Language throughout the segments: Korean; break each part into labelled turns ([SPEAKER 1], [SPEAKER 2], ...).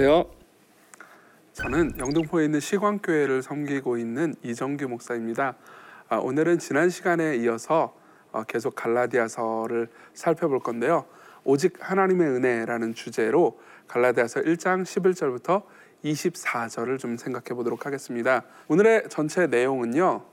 [SPEAKER 1] 안녕하세요. 저는 영등포에 있는 시광교회를 섬기고 있는 이정규 목사입니다. 아, 오늘은 지난 시간에 이어서 어, 계속 갈라디아서를 살펴볼 건데요. 오직 하나님의 은혜라는 주제로 갈라디아서 1장 11절부터 24절을 좀 생각해 보도록 하겠습니다. 오늘의 전체 내용은요.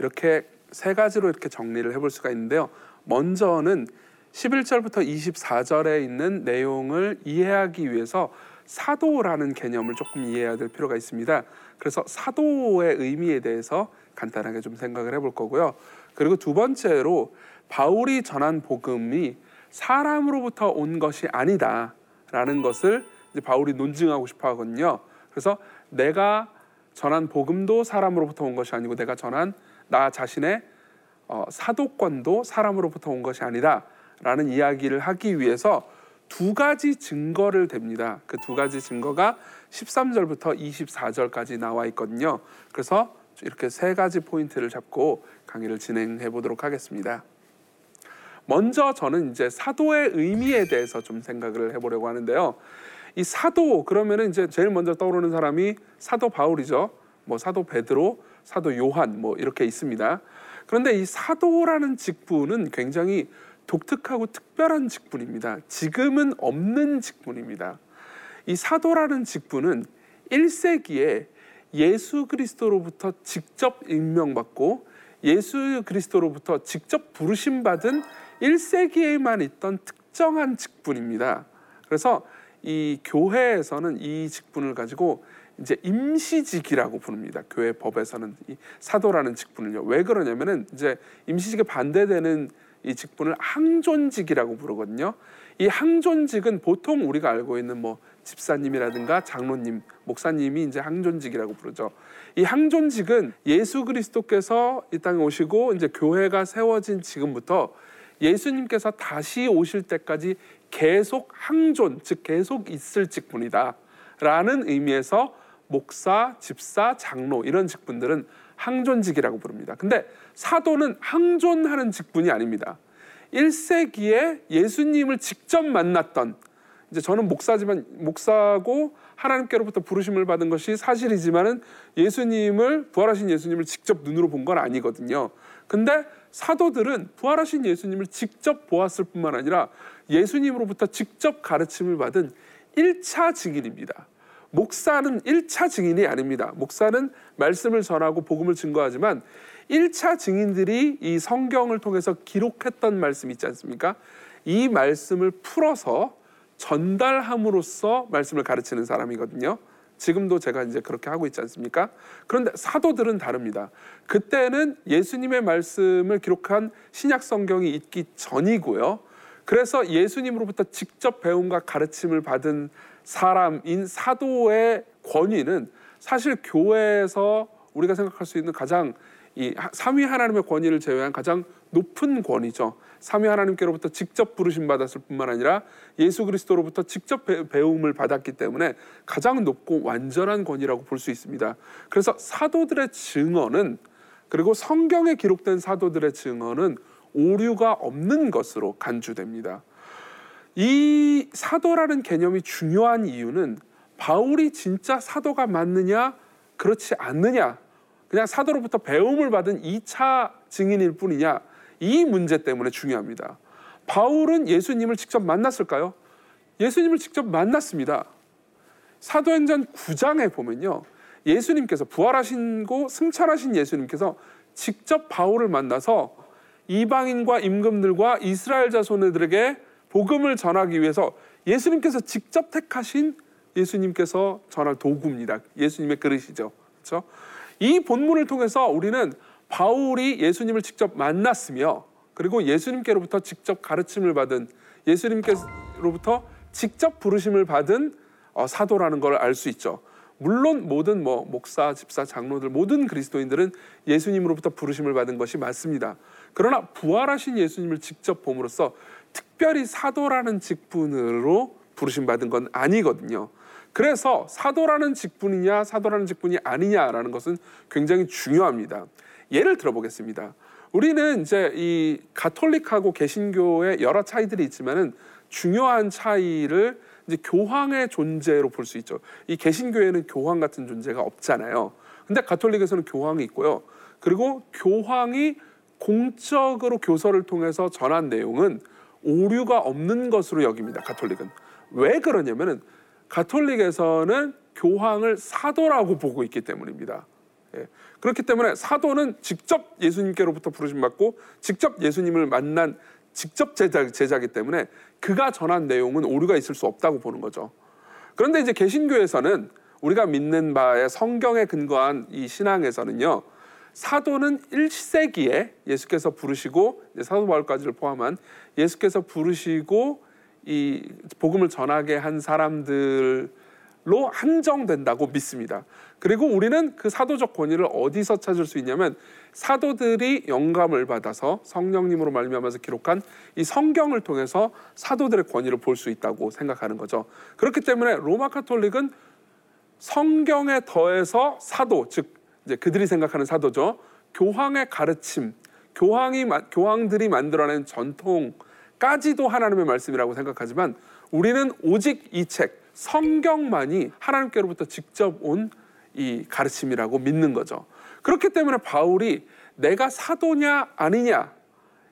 [SPEAKER 1] 이렇게 세 가지로 이렇게 정리를 해볼 수가 있는데요. 먼저는 11절부터 24절에 있는 내용을 이해하기 위해서 사도라는 개념을 조금 이해해야 될 필요가 있습니다. 그래서 사도의 의미에 대해서 간단하게 좀 생각을 해볼 거고요. 그리고 두 번째로 바울이 전한 복음이 사람으로부터 온 것이 아니다라는 것을 이제 바울이 논증하고 싶어 하거든요. 그래서 내가 전한 복음도 사람으로부터 온 것이 아니고 내가 전한 나 자신의 어, 사도권도 사람으로부터 온 것이 아니다라는 이야기를 하기 위해서 두 가지 증거를 댑니다. 그 두 가지 증거가 13절부터 24절까지 나와 있거든요. 그래서 이렇게 세 가지 포인트를 잡고 강의를 진행해 보도록 하겠습니다. 먼저 저는 이제 사도의 의미에 대해서 좀 생각을 해보려고 하는데요. 이 사도 그러면은 이제 제일 먼저 떠오르는 사람이 사도 바울이죠. 뭐 사도 베드로, 사도 요한 뭐 이렇게 있습니다. 그런데 이 사도라는 직분은 굉장히 독특하고 특별한 직분입니다. 지금은 없는 직분입니다. 이 사도라는 직분은 1세기에 예수 그리스도로부터 직접 임명받고 예수 그리스도로부터 직접 부르심 받은 1세기에만 있던 특정한 직분입니다. 그래서 이 교회에서는 이 직분을 가지고 이제 임시직이라고 부릅니다. 교회 법에서는 이 사도라는 직분을요. 왜 그러냐면은 이제 임시직에 반대되는 이 직분을 항존직이라고 부르거든요. 이 항존직은 보통 우리가 알고 있는 뭐 집사님이라든가 장로님, 목사님이 이제 항존직이라고 부르죠. 이 항존직은 예수 그리스도께서 이 땅에 오시고 이제 교회가 세워진 지금부터 예수님께서 다시 오실 때까지 계속 항존, 즉 계속 있을 직분이다. 라는 의미에서 목사, 집사, 장로 이런 직분들은 항존직이라고 부릅니다. 근데 사도는 항존하는 직분이 아닙니다. 1세기에 예수님을 직접 만났던 이제 저는 목사지만 목사고 하나님께로부터 부르심을 받은 것이 사실이지만은 예수님을 부활하신 예수님을 직접 눈으로 본 건 아니거든요. 근데 사도들은 부활하신 예수님을 직접 보았을 뿐만 아니라 예수님으로부터 직접 가르침을 받은 1차 증인입니다. 목사는 1차 증인이 아닙니다. 목사는 말씀을 전하고 복음을 증거하지만 1차 증인들이 이 성경을 통해서 기록했던 말씀 있지 않습니까? 이 말씀을 풀어서 전달함으로써 말씀을 가르치는 사람이거든요. 지금도 제가 이제 그렇게 하고 있지 않습니까? 그런데 사도들은 다릅니다. 그때는 예수님의 말씀을 기록한 신약 성경이 있기 전이고요. 그래서 예수님으로부터 직접 배움과 가르침을 받은 사람인 사도의 권위는 사실 교회에서 우리가 생각할 수 있는 가장 이 삼위 하나님의 권위를 제외한 가장 높은 권위죠. 삼위 하나님께로부터 직접 부르심 받았을 뿐만 아니라 예수 그리스도로부터 직접 배움을 받았기 때문에 가장 높고 완전한 권위라고 볼 수 있습니다. 그래서 사도들의 증언은 그리고 성경에 기록된 사도들의 증언은 오류가 없는 것으로 간주됩니다. 이 사도라는 개념이 중요한 이유는 바울이 진짜 사도가 맞느냐 그렇지 않느냐 그냥 사도로부터 배움을 받은 2차 증인일 뿐이냐 이 문제 때문에 중요합니다. 바울은 예수님을 직접 만났을까요? 예수님을 직접 만났습니다. 사도행전 9장에 보면요. 예수님께서 부활하신고 승천하신 예수님께서 직접 바울을 만나서 이방인과 임금들과 이스라엘 자손들에게 복음을 전하기 위해서 예수님께서 직접 택하신 예수님께서 전할 도구입니다. 예수님의 그릇이죠. 그렇죠? 이 본문을 통해서 우리는 바울이 예수님을 직접 만났으며 그리고 예수님께로부터 직접 가르침을 받은 예수님께로부터 직접 부르심을 받은 어, 사도라는 걸 알 수 있죠. 물론 모든 뭐 목사, 집사, 장로들 모든 그리스도인들은 예수님으로부터 부르심을 받은 것이 맞습니다. 그러나 부활하신 예수님을 직접 봄으로써 특별히 사도라는 직분으로 부르심 받은 건 아니거든요. 그래서 사도라는 직분이냐 사도라는 직분이 아니냐라는 것은 굉장히 중요합니다. 예를 들어보겠습니다. 우리는 이제 이 가톨릭하고 개신교의 여러 차이들이 있지만은 중요한 차이를 이제 교황의 존재로 볼 수 있죠. 이 개신교회는 교황 같은 존재가 없잖아요. 근데 가톨릭에서는 교황이 있고요. 그리고 교황이 공적으로 교서를 통해서 전한 내용은 오류가 없는 것으로 여깁니다. 가톨릭은 왜 그러냐면은 가톨릭에서는 교황을 사도라고 보고 있기 때문입니다. 예. 그렇기 때문에 사도는 직접 예수님께로부터 부르심 받고 직접 예수님을 만난 직접 제자, 제자기 때문에 그가 전한 내용은 오류가 있을 수 없다고 보는 거죠. 그런데 이제 개신교에서는 우리가 믿는 바에 성경에 근거한 이 신앙에서는요. 사도는 1세기에 예수께서 부르시고 사도 바울까지를 포함한 예수께서 부르시고 이 복음을 전하게 한 사람들로 한정된다고 믿습니다. 그리고 우리는 그 사도적 권위를 어디서 찾을 수 있냐면 사도들이 영감을 받아서 성령님으로 말미암아서 기록한 이 성경을 통해서 사도들의 권위를 볼 수 있다고 생각하는 거죠. 그렇기 때문에 로마 카톨릭은 성경에 더해서 사도 즉 이제 그들이 생각하는 사도죠. 교황의 가르침, 교황이 교황들이 만들어낸 전통까지도 하나님의 말씀이라고 생각하지만 우리는 오직 이 책 성경만이 하나님께로부터 직접 온 이 가르침이라고 믿는 거죠. 그렇기 때문에 바울이 내가 사도냐 아니냐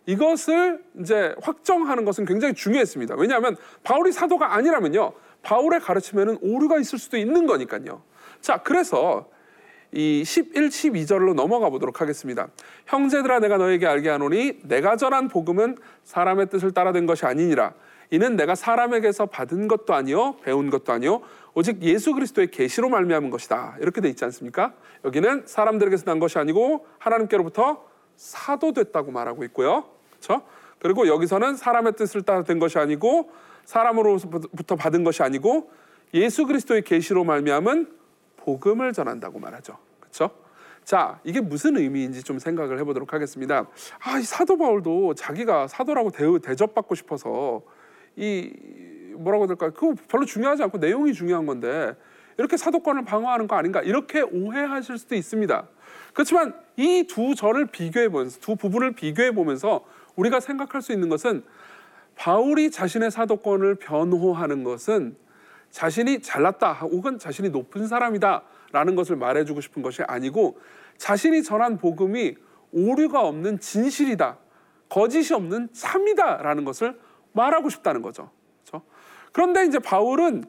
[SPEAKER 1] 이것을 이제 확정하는 것은 굉장히 중요했습니다. 왜냐하면 바울이 사도가 아니라면요. 바울의 가르침에는 오류가 있을 수도 있는 거니까요. 자, 그래서 이 11, 12절로 넘어가 보도록 하겠습니다. 형제들아 내가 너에게 알게 하노니 내가 전한 복음은 사람의 뜻을 따라 된 것이 아니니라. 이는 내가 사람에게서 받은 것도 아니요 배운 것도 아니요 오직 예수 그리스도의 계시로 말미암은 것이다. 이렇게 돼 있지 않습니까? 여기는 사람들에게서 난 것이 아니고 하나님께로부터 사도됐다고 말하고 있고요. 그렇죠? 그리고 여기서는 사람의 뜻을 따라 된 것이 아니고 사람으로부터 받은 것이 아니고 예수 그리스도의 계시로 말미암은 복음을 전한다고 말하죠. 그렇죠? 자, 이게 무슨 의미인지 좀 생각을 해보도록 하겠습니다. 아, 이 사도 바울도 자기가 사도라고 대, 대접받고 싶어서 이 뭐라고 될까요? 그거 별로 중요하지 않고 내용이 중요한 건데 이렇게 사도권을 방어하는 거 아닌가 이렇게 오해하실 수도 있습니다. 그렇지만 이 두 절을 비교해 보면서 두 부분을 비교해 보면서 우리가 생각할 수 있는 것은 바울이 자신의 사도권을 변호하는 것은 자신이 잘났다 혹은 자신이 높은 사람이다 라는 것을 말해주고 싶은 것이 아니고 자신이 전한 복음이 오류가 없는 진실이다, 거짓이 없는 참이다 라는 것을 말하고 싶다는 거죠. 그렇죠? 그런데 이제 바울은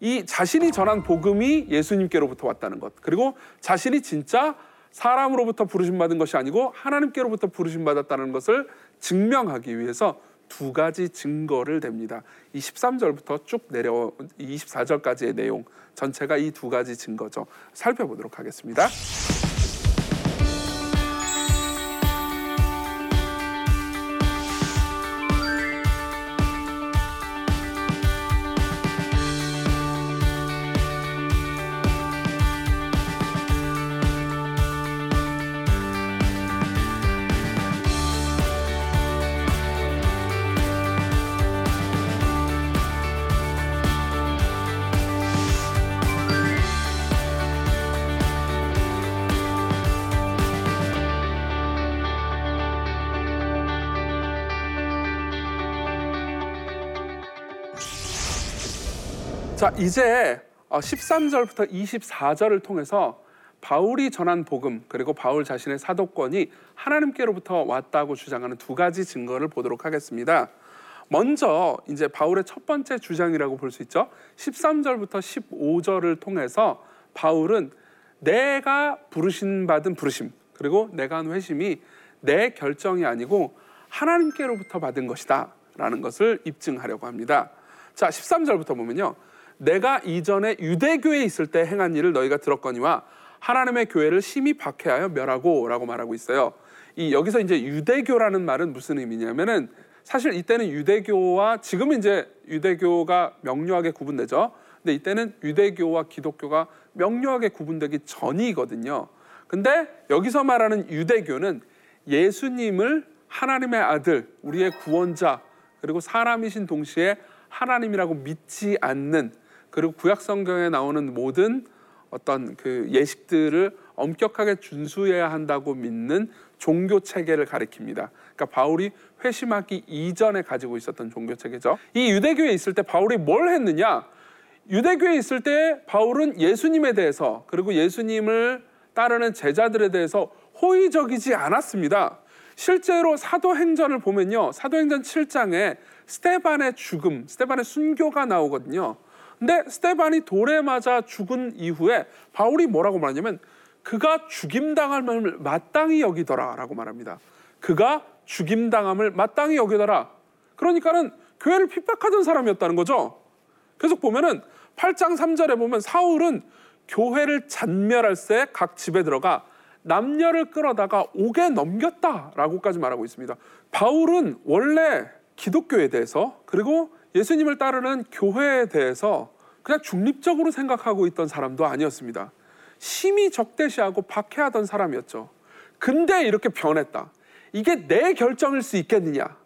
[SPEAKER 1] 이 자신이 전한 복음이 예수님께로부터 왔다는 것, 그리고 자신이 진짜 사람으로부터 부르심 받은 것이 아니고 하나님께로부터 부르심 받았다는 것을 증명하기 위해서 두 가지 증거를 댑니다. 이 13절부터 쭉 내려 24절까지의 내용 전체가 이 두 가지 증거죠. 살펴보도록 하겠습니다. 자, 이제 13절부터 어, 24절을 통해서 바울이 전한 복음 그리고 바울 자신의 사도권이 하나님께로부터 왔다고 주장하는 두 가지 증거를 보도록 하겠습니다. 먼저 이제 바울의 첫 번째 주장이라고 볼 수 있죠. 13절부터 15절을 통해서 바울은 내가 부르신 받은 부르심 그리고 내가 한 회심이 내 결정이 아니고 하나님께로부터 받은 것이다라는 것을 입증하려고 합니다. 자, 13절부터 보면요. 내가 이전에 유대교에 있을 때 행한 일을 너희가 들었거니와 하나님의 교회를 심히 박해하여 멸하고라고 말하고 있어요. 이 여기서 이제 유대교라는 말은 무슨 의미냐면은 사실 이때는 유대교와 지금 이제 유대교가 명료하게 구분되죠. 근데 이때는 유대교와 기독교가 명료하게 구분되기 전이거든요. 근데 여기서 말하는 유대교는 예수님을 하나님의 아들, 우리의 구원자, 그리고 사람이신 동시에 하나님이라고 믿지 않는 그리고 구약 성경에 나오는 모든 어떤 그 예식들을 엄격하게 준수해야 한다고 믿는 종교 체계를 가리킵니다. 그러니까 바울이 회심하기 이전에 가지고 있었던 종교 체계죠. 이 유대교에 있을 때 바울이 뭘 했느냐? 유대교에 있을 때 바울은 예수님에 대해서 그리고 예수님을 따르는 제자들에 대해서 호의적이지 않았습니다. 실제로 사도행전을 보면요. 사도행전 7장에 스테반의 죽음, 스테반의 순교가 나오거든요. 근데 스테반이 돌에 맞아 죽은 이후에 바울이 뭐라고 말하냐면 그가 죽임당함을 마땅히 여기더라라고 말합니다. 그가 죽임당함을 마땅히 여기더라. 그러니까는 교회를 핍박하던 사람이었다는 거죠. 계속 보면은 8장 3절에 보면 사울은 교회를 잔멸할 때각 집에 들어가 남녀를 끌어다가 옥에 넘겼다라고까지 말하고 있습니다. 바울은 원래 기독교에 대해서 그리고 예수님을 따르는 교회에 대해서 그냥 중립적으로 생각하고 있던 사람도 아니었습니다. 심히 적대시하고 박해하던 사람이었죠. 근데 이렇게 변했다. 이게 내 결정일 수 있겠느냐?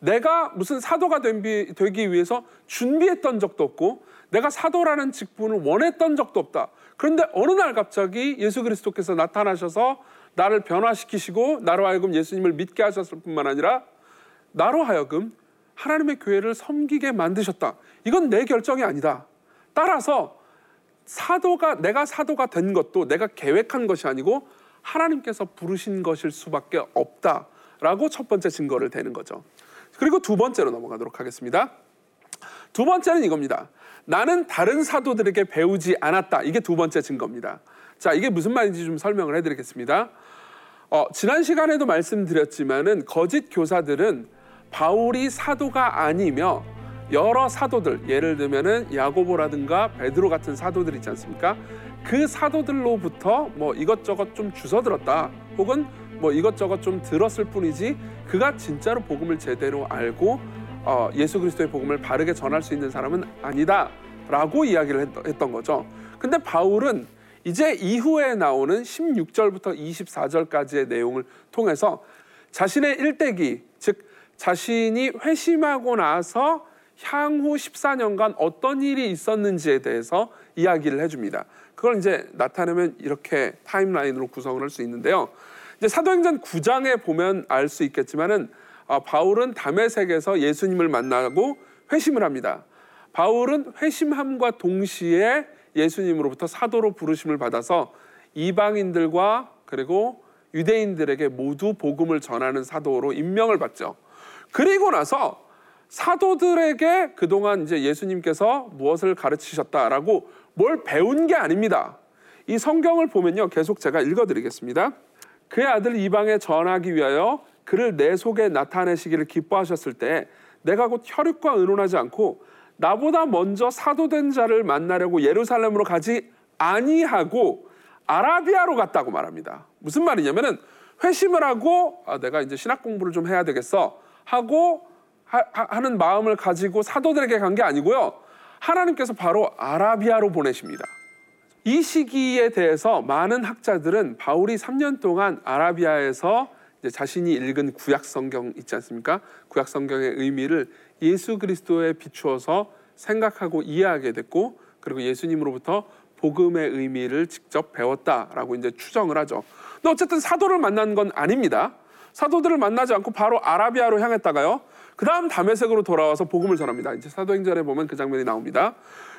[SPEAKER 1] 내가 무슨 사도가 되기 위해서 준비했던 적도 없고 내가 사도라는 직분을 원했던 적도 없다. 그런데 어느 날 갑자기 예수 그리스도께서 나타나셔서 나를 변화시키시고 나로 하여금 예수님을 믿게 하셨을 뿐만 아니라 나로 하여금 하나님의 교회를 섬기게 만드셨다. 이건 내 결정이 아니다. 따라서 사도가 내가 사도가 된 것도 내가 계획한 것이 아니고 하나님께서 부르신 것일 수밖에 없다라고 첫 번째 증거를 대는 거죠. 그리고 두 번째로 넘어가도록 하겠습니다. 두 번째는 이겁니다. 나는 다른 사도들에게 배우지 않았다. 이게 두 번째 증거입니다. 자, 이게 무슨 말인지 좀 설명을 해드리겠습니다. 어, 지난 시간에도 말씀드렸지만은 거짓 교사들은 바울이 사도가 아니며 여러 사도들 예를 들면은 야고보라든가 베드로 같은 사도들 있지 않습니까? 그 사도들로부터 뭐 이것저것 좀 주워 들었다 혹은 뭐 이것저것 좀 들었을 뿐이지 그가 진짜로 복음을 제대로 알고 어, 예수 그리스도의 복음을 바르게 전할 수 있는 사람은 아니다라고 이야기를 했, 했던 거죠. 근데 바울은 이제 이후에 나오는 16절부터 24절까지의 내용을 통해서 자신의 일대기, 즉 자신이 회심하고 나서 향후 14년간 어떤 일이 있었는지에 대해서 이야기를 해줍니다. 그걸 이제 나타내면 이렇게 타임라인으로 구성을 할 수 있는데요. 이제 사도행전 9장에 보면 알 수 있겠지만은 아, 바울은 담에색에서 예수님을 만나고 회심을 합니다. 바울은 회심함과 동시에 예수님으로부터 사도로 부르심을 받아서 이방인들과 그리고 유대인들에게 모두 복음을 전하는 사도로 임명을 받죠. 그리고 나서 사도들에게 그동안 이제 예수님께서 무엇을 가르치셨다라고 뭘 배운 게 아닙니다. 이 성경을 보면요. 계속 제가 읽어 드리겠습니다. 그의 아들 이방에 전하기 위하여 그를 내 속에 나타내시기를 기뻐하셨을 때 내가 곧 혈육과 의논하지 않고 나보다 먼저 사도된 자를 만나려고 예루살렘으로 가지 아니하고 아라비아로 갔다고 말합니다. 무슨 말이냐면은 회심을 하고 아, 내가 이제 신학 공부를 좀 해야 되겠어 하고 하, 하는 마음을 가지고 사도들에게 간 게 아니고요. 하나님께서 바로 아라비아로 보내십니다. 이 시기에 대해서 많은 학자들은 바울이 3년 동안 아라비아에서 자신이 읽은 구약 성경 있지 않습니까? 구약 성경의 의미를 예수 그리스도에 비추어서 생각하고 이해하게 됐고 그리고 예수님으로부터 복음의 의미를 직접 배웠다라고 이제 추정을 하죠. 근데 어쨌든 사도를 만난 건 아닙니다. 사도들을 만나지 않고 바로 아라비아로 향했다가요. 그 다음 담에색으로 돌아와서 복음을 전합니다. 이제 사도행전에 보면 그 장면이 나옵니다.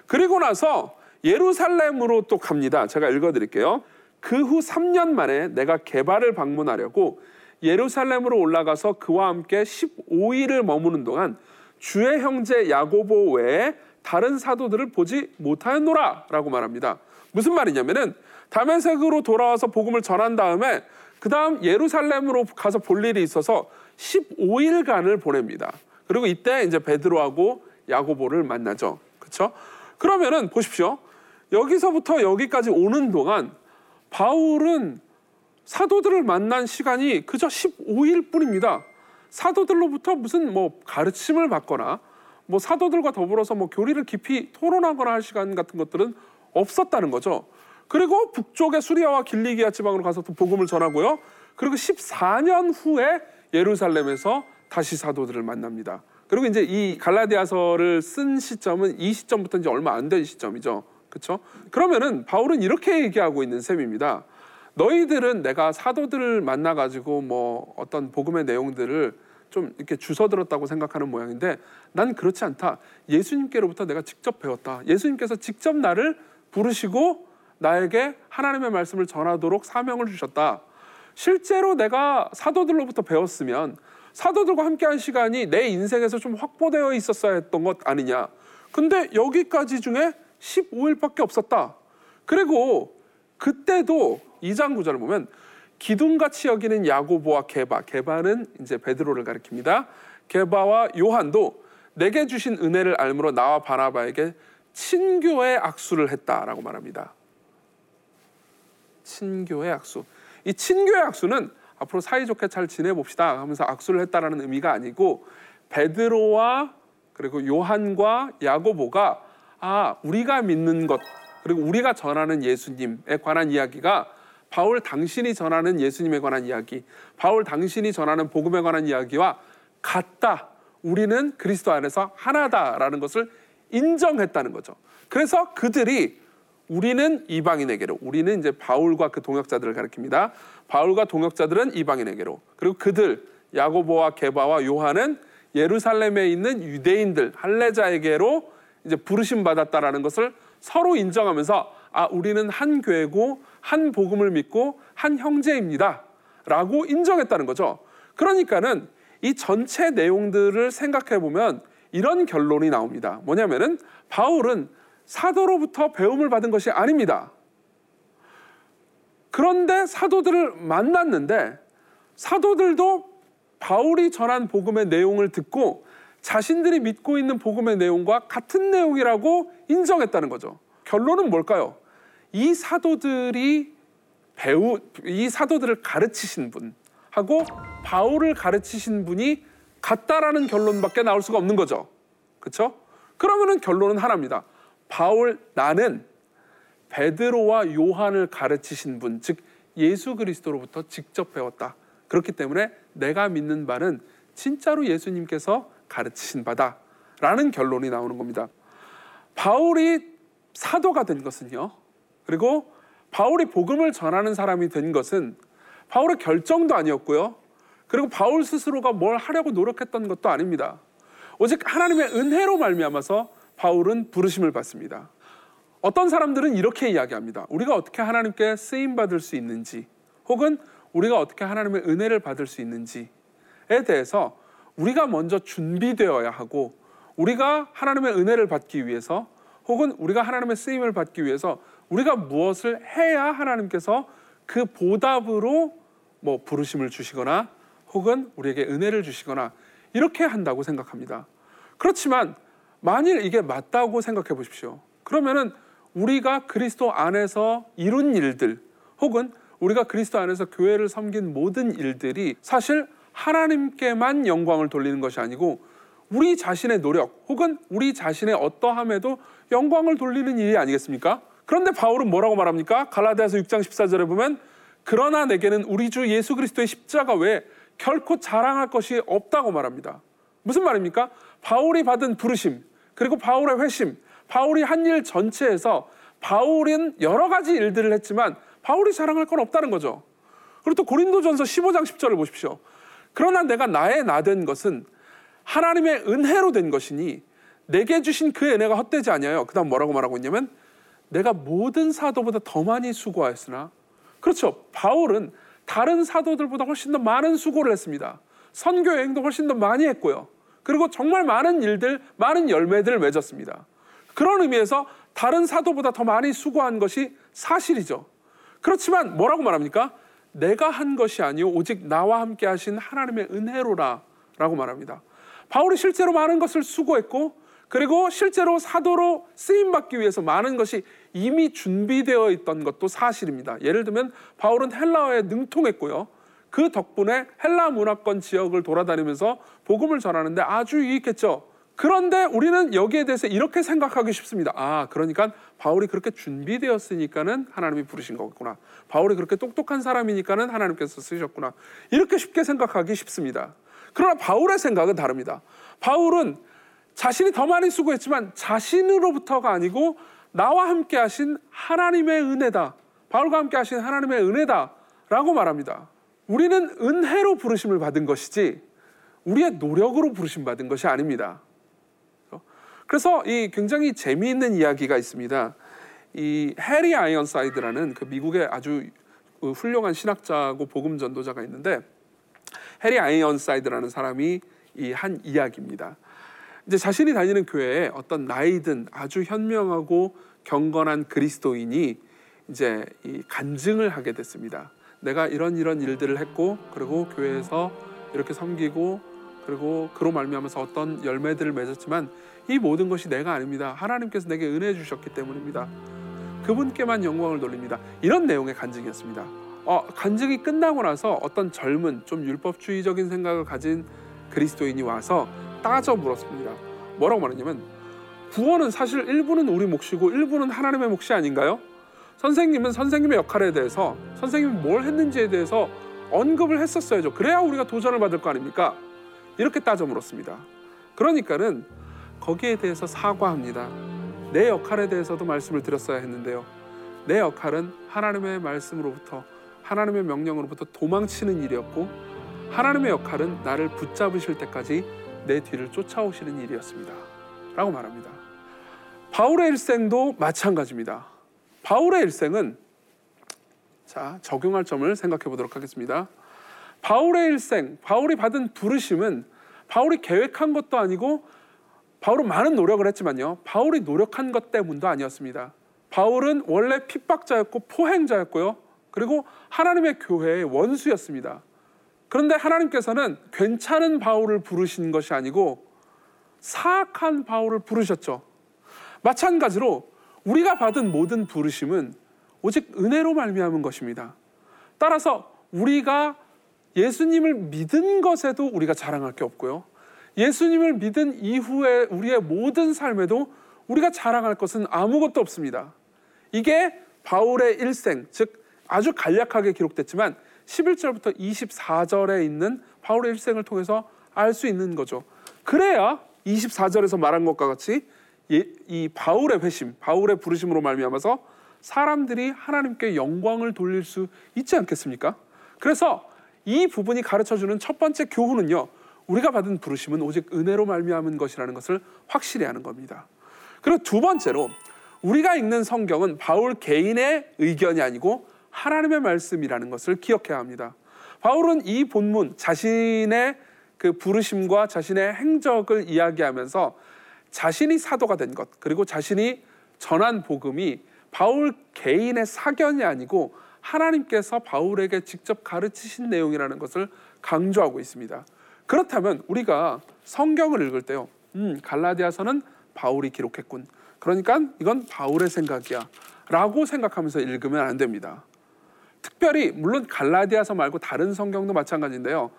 [SPEAKER 1] 그리고 나서 예루살렘으로 또 갑니다. 제가 읽어드릴게요. 그 후 3년 만에 내가 개발을 방문하려고 예루살렘으로 올라가서 그와 함께 15일을 머무는 동안 주의 형제 야고보 외에 다른 사도들을 보지 못하였노라 라고 말합니다. 무슨 말이냐면은 다메섹으로 돌아와서 복음을 전한 다음에 그 다음 예루살렘으로 가서 볼 일이 있어서 15일간을 보냅니다. 그리고 이때 이제 베드로하고 야고보를 만나죠. 그렇죠? 그러면은 보십시오. 여기서부터 여기까지 오는 동안 바울은 사도들을 만난 시간이 그저 15일 뿐입니다. 사도들로부터 무슨 뭐 가르침을 받거나 뭐 사도들과 더불어서 뭐 교리를 깊이 토론하거나 할 시간 같은 것들은 없었다는 거죠. 그리고 북쪽의 수리아와 길리기아 지방으로 가서 또 복음을 전하고요. 그리고 14년 후에 예루살렘에서 다시 사도들을 만납니다. 그리고 이제 이 갈라디아서를 쓴 시점은 이 시점부터 이제 얼마 안 된 시점이죠. 그렇죠? 그러면은 바울은 이렇게 얘기하고 있는 셈입니다. 너희들은 내가 사도들을 만나 가지고 뭐 어떤 복음의 내용들을 좀 이렇게 주워 들었다고 생각하는 모양인데 난 그렇지 않다. 예수님께로부터 내가 직접 배웠다. 예수님께서 직접 나를 부르시고 나에게 하나님의 말씀을 전하도록 사명을 주셨다. 실제로 내가 사도들로부터 배웠으면 사도들과 함께한 시간이 내 인생에서 좀 확보되어 있었어야 했던 것 아니냐. 근데 여기까지 중에 15일밖에 없었다. 그리고 그때도 2장 9절을 보면 기둥같이 여기는 야고보와 게바, 게바는 이제 베드로를 가리킵니다. 게바와 요한도 내게 주신 은혜를 알므로 나와 바나바에게 친교의 악수를 했다라고 말합니다. 친교의 악수. 이 친교의 악수는 앞으로 사이좋게 잘 지내봅시다 하면서 악수를 했다라는 의미가 아니고 베드로와 그리고 요한과 야고보가 아 우리가 믿는 것 그리고 우리가 전하는 예수님에 관한 이야기가 바울 당신이 전하는 예수님에 관한 이야기, 바울 당신이 전하는 복음에 관한 이야기와 같다. 우리는 그리스도 안에서 하나다라는 것을 인정했다는 거죠. 그래서 그들이 우리는 이방인에게로, 우리는 이제 바울과 그 동역자들을 가리킵니다. 바울과 동역자들은 이방인에게로, 그리고 그들 야고보와 게바와 요한은 예루살렘에 있는 유대인들 할례자에게로 이제 부르심 받았다라는 것을 서로 인정하면서 아 우리는 한 교회고 한 복음을 믿고 한 형제입니다라고 인정했다는 거죠. 그러니까는 이 전체 내용들을 생각해 보면 이런 결론이 나옵니다. 뭐냐면은 바울은 사도로부터 배움을 받은 것이 아닙니다. 그런데 사도들을 만났는데 사도들도 바울이 전한 복음의 내용을 듣고 자신들이 믿고 있는 복음의 내용과 같은 내용이라고 인정했다는 거죠. 결론은 뭘까요? 이 사도들이 배우 이 사도들을 가르치신 분하고 바울을 가르치신 분이 같다라는 결론밖에 나올 수가 없는 거죠. 그렇죠? 그러면은 결론은 하나입니다. 바울 나는 베드로와 요한을 가르치신 분, 즉 예수 그리스도로부터 직접 배웠다. 그렇기 때문에 내가 믿는 바는 진짜로 예수님께서 가르치신 바다라는 결론이 나오는 겁니다. 바울이 사도가 된 것은요. 그리고 바울이 복음을 전하는 사람이 된 것은 바울의 결정도 아니었고요. 그리고 바울 스스로가 뭘 하려고 노력했던 것도 아닙니다. 오직 하나님의 은혜로 말미암아서 바울은 부르심을 받습니다. 어떤 사람들은 이렇게 이야기합니다. 우리가 어떻게 하나님께 쓰임 받을 수 있는지, 혹은 우리가 어떻게 하나님의 은혜를 받을 수 있는지에 대해서 우리가 먼저 준비되어야 하고, 우리가 하나님의 은혜를 받기 위해서, 혹은 우리가 하나님의 쓰임을 받기 위해서 우리가 무엇을 해야 하나님께서 그 보답으로 뭐 부르심을 주시거나, 혹은 우리에게 은혜를 주시거나 이렇게 한다고 생각합니다. 그렇지만 만일 이게 맞다고 생각해 보십시오. 그러면은 우리가 그리스도 안에서 이룬 일들 혹은 우리가 그리스도 안에서 교회를 섬긴 모든 일들이 사실 하나님께만 영광을 돌리는 것이 아니고 우리 자신의 노력 혹은 우리 자신의 어떠함에도 영광을 돌리는 일이 아니겠습니까? 그런데 바울은 뭐라고 말합니까? 갈라디아서 6장 14절에 보면 그러나 내게는 우리 주 예수 그리스도의 십자가 외에 결코 자랑할 것이 없다고 말합니다. 무슨 말입니까? 바울이 받은 부르심, 그리고 바울의 회심, 바울이 한 일 전체에서 바울은 여러 가지 일들을 했지만 바울이 자랑할 건 없다는 거죠. 그리고 또 고린도전서 15장 10절을 보십시오. 그러나 내가 나의 나 된 것은 하나님의 은혜로 된 것이니 내게 주신 그 은혜가 헛되지 아니하여 그다음 뭐라고 말하고 있냐면 내가 모든 사도보다 더 많이 수고하였으나 그렇죠. 바울은 다른 사도들보다 훨씬 더 많은 수고를 했습니다. 선교 여행도 훨씬 더 많이 했고요. 그리고 정말 많은 일들, 많은 열매들을 맺었습니다. 그런 의미에서 다른 사도보다 더 많이 수고한 것이 사실이죠. 그렇지만 뭐라고 말합니까? 내가 한 것이 아니요 오직 나와 함께 하신 하나님의 은혜로라라고 말합니다. 바울이 실제로 많은 것을 수고했고 그리고 실제로 사도로 쓰임 받기 위해서 많은 것이 이미 준비되어 있던 것도 사실입니다. 예를 들면 바울은 헬라어에 능통했고요. 그 덕분에 헬라 문화권 지역을 돌아다니면서 복음을 전하는데 아주 유익했죠. 그런데 우리는 여기에 대해서 이렇게 생각하기 쉽습니다. 아, 그러니까 바울이 그렇게 준비되었으니까는 하나님이 부르신 거구나. 바울이 그렇게 똑똑한 사람이니까는 하나님께서 쓰셨구나. 이렇게 쉽게 생각하기 쉽습니다. 그러나 바울의 생각은 다릅니다. 바울은 자신이 더 많이 수고했지만 자신으로부터가 아니고 나와 함께 하신 하나님의 은혜다. 바울과 함께 하신 하나님의 은혜다 라고 말합니다. 우리는 은혜로 부르심을 받은 것이지 우리의 노력으로 부르심 받은 것이 아닙니다. 그래서 이 굉장히 재미있는 이야기가 있습니다. 이 해리 아이언사이드라는 그 미국의 아주 훌륭한 신학자고 복음 전도자가 있는데 해리 아이언사이드라는 사람이 이 한 이야기입니다. 이제 자신이 다니는 교회에 어떤 나이든 아주 현명하고 경건한 그리스도인이 이제 이 간증을 하게 됐습니다. 내가 이런 이런 일들을 했고 그리고 교회에서 이렇게 섬기고 그리고 그로 말미암아서 어떤 열매들을 맺었지만 이 모든 것이 내가 아닙니다. 하나님께서 내게 은혜 주셨기 때문입니다. 그분께만 영광을 돌립니다. 이런 내용의 간증이었습니다. 어, 간증이 끝나고 나서 어떤 젊은 좀 율법주의적인 생각을 가진 그리스도인이 와서 따져 물었습니다. 뭐라고 말했냐면 구원은 사실 일부는 우리 몫이고 일부는 하나님의 몫이 아닌가요? 선생님은 선생님의 역할에 대해서 선생님이 뭘 했는지에 대해서 언급을 했었어야죠. 그래야 우리가 도전을 받을 거 아닙니까? 이렇게 따져 물었습니다. 그러니까는 거기에 대해서 사과합니다. 내 역할에 대해서도 말씀을 드렸어야 했는데요. 내 역할은 하나님의 말씀으로부터 하나님의 명령으로부터 도망치는 일이었고 하나님의 역할은 나를 붙잡으실 때까지 내 뒤를 쫓아오시는 일이었습니다. 라고 말합니다. 바울의 일생도 마찬가지입니다. 바울의 일생은 자, 적용할 점을 생각해 보도록 하겠습니다. 바울의 일생, 바울이 받은 부르심은 바울이 계획한 것도 아니고 바울은 많은 노력을 했지만요. 바울이 노력한 것 때문도 아니었습니다. 바울은 원래 핍박자였고 포행자였고요. 그리고 하나님의 교회의 원수였습니다. 그런데 하나님께서는 괜찮은 바울을 부르신 것이 아니고 사악한 바울을 부르셨죠. 마찬가지로 우리가 받은 모든 부르심은 오직 은혜로 말미암은 것입니다. 따라서 우리가 예수님을 믿은 것에도 우리가 자랑할 게 없고요. 예수님을 믿은 이후에 우리의 모든 삶에도 우리가 자랑할 것은 아무것도 없습니다. 이게 바울의 일생, 즉 아주 간략하게 기록됐지만 11절부터 24절에 있는 바울의 일생을 통해서 알 수 있는 거죠. 그래야 24절에서 말한 것과 같이 이 바울의 회심, 바울의 부르심으로 말미암아서 사람들이 하나님께 영광을 돌릴 수 있지 않겠습니까? 그래서 이 부분이 가르쳐 주는 첫 번째 교훈은요. 우리가 받은 부르심은 오직 은혜로 말미암은 것이라는 것을 확실히 하는 겁니다. 그리고 두 번째로 우리가 읽는 성경은 바울 개인의 의견이 아니고 하나님의 말씀이라는 것을 기억해야 합니다. 바울은 이 본문 자신의 그 부르심과 자신의 행적을 이야기하면서 자신이 사도가 된 것, 그리고 자신이 전한 복음이 바울 개인의 사견이 아니고 하나님께서 바울에게 직접 가르치신 내용이라는 것을 강조하고 있습니다. 그렇다면 우리가 성경을 읽을 때요, 음, 갈라디아서는 바울이 기록했군. 그러니까 이건 바울의 생각이야. 라고 생각하면서 읽으면 안 됩니다. 특별히, 물론 갈라디아서 말고 다른 성경도 마찬가지인데요.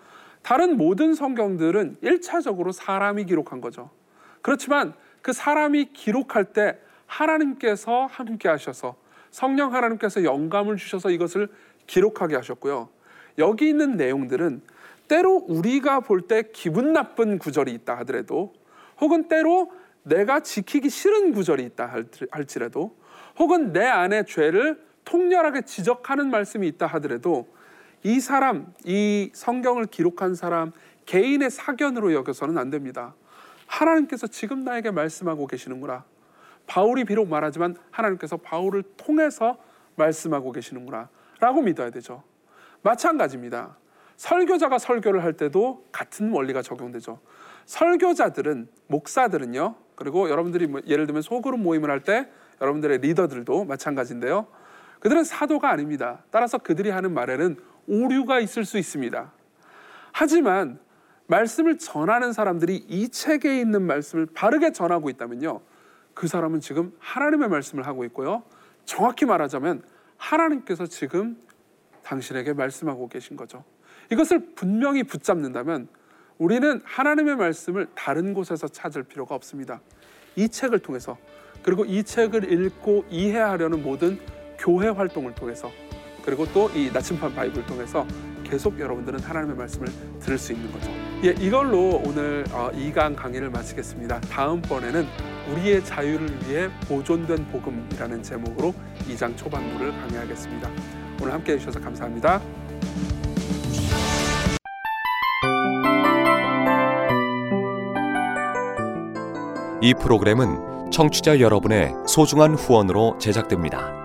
[SPEAKER 1] 다른 모든 성경들은 1차적으로 사람이 기록한 거죠. 그렇지만 그 사람이 기록할 때 하나님께서 함께 하셔서 성령 하나님께서 영감을 주셔서 이것을 기록하게 하셨고요. 여기 있는 내용들은 때로 우리가 볼 때 기분 나쁜 구절이 있다 하더라도 혹은 때로 내가 지키기 싫은 구절이 있다 할지라도 혹은 내 안에 죄를 통렬하게 지적하는 말씀이 있다 하더라도 이 사람, 이 성경을 기록한 사람 개인의 사견으로 여겨서는 안 됩니다. 하나님께서 지금 나에게 말씀하고 계시는구나. 바울이 비록 말하지만 하나님께서 바울을 통해서 말씀하고 계시는구나. 라고 믿어야 되죠. 마찬가지입니다. 설교자가 설교를 할 때도 같은 원리가 적용되죠. 설교자들은 목사들은요. 그리고 여러분들이 뭐 예를 들면 소그룹 모임을 할 때 여러분들의 리더들도 마찬가지인데요. 그들은 사도가 아닙니다. 따라서 그들이 하는 말에는 오류가 있을 수 있습니다. 하지만 말씀을 전하는 사람들이 이 책에 있는 말씀을 바르게 전하고 있다면요. 그 사람은 지금 하나님의 말씀을 하고 있고요. 정확히 말하자면 하나님께서 지금 당신에게 말씀하고 계신 거죠. 이것을 분명히 붙잡는다면 우리는 하나님의 말씀을 다른 곳에서 찾을 필요가 없습니다. 이 책을 통해서 그리고 이 책을 읽고 이해하려는 모든 교회 활동을 통해서 그리고 또 이 나침반 바이블을 통해서 계속 여러분들은 하나님의 말씀을 들을 수 있는 거죠. 예, 이걸로 오늘 어, 2강 강의를 마치겠습니다. 다음번에는 우리의 자유를 위해 보존된 복음이라는 제목으로 2장 초반부를 강의하겠습니다. 오늘 함께 해주셔서 감사합니다.
[SPEAKER 2] 이 프로그램은 청취자 여러분의 소중한 후원으로 제작됩니다.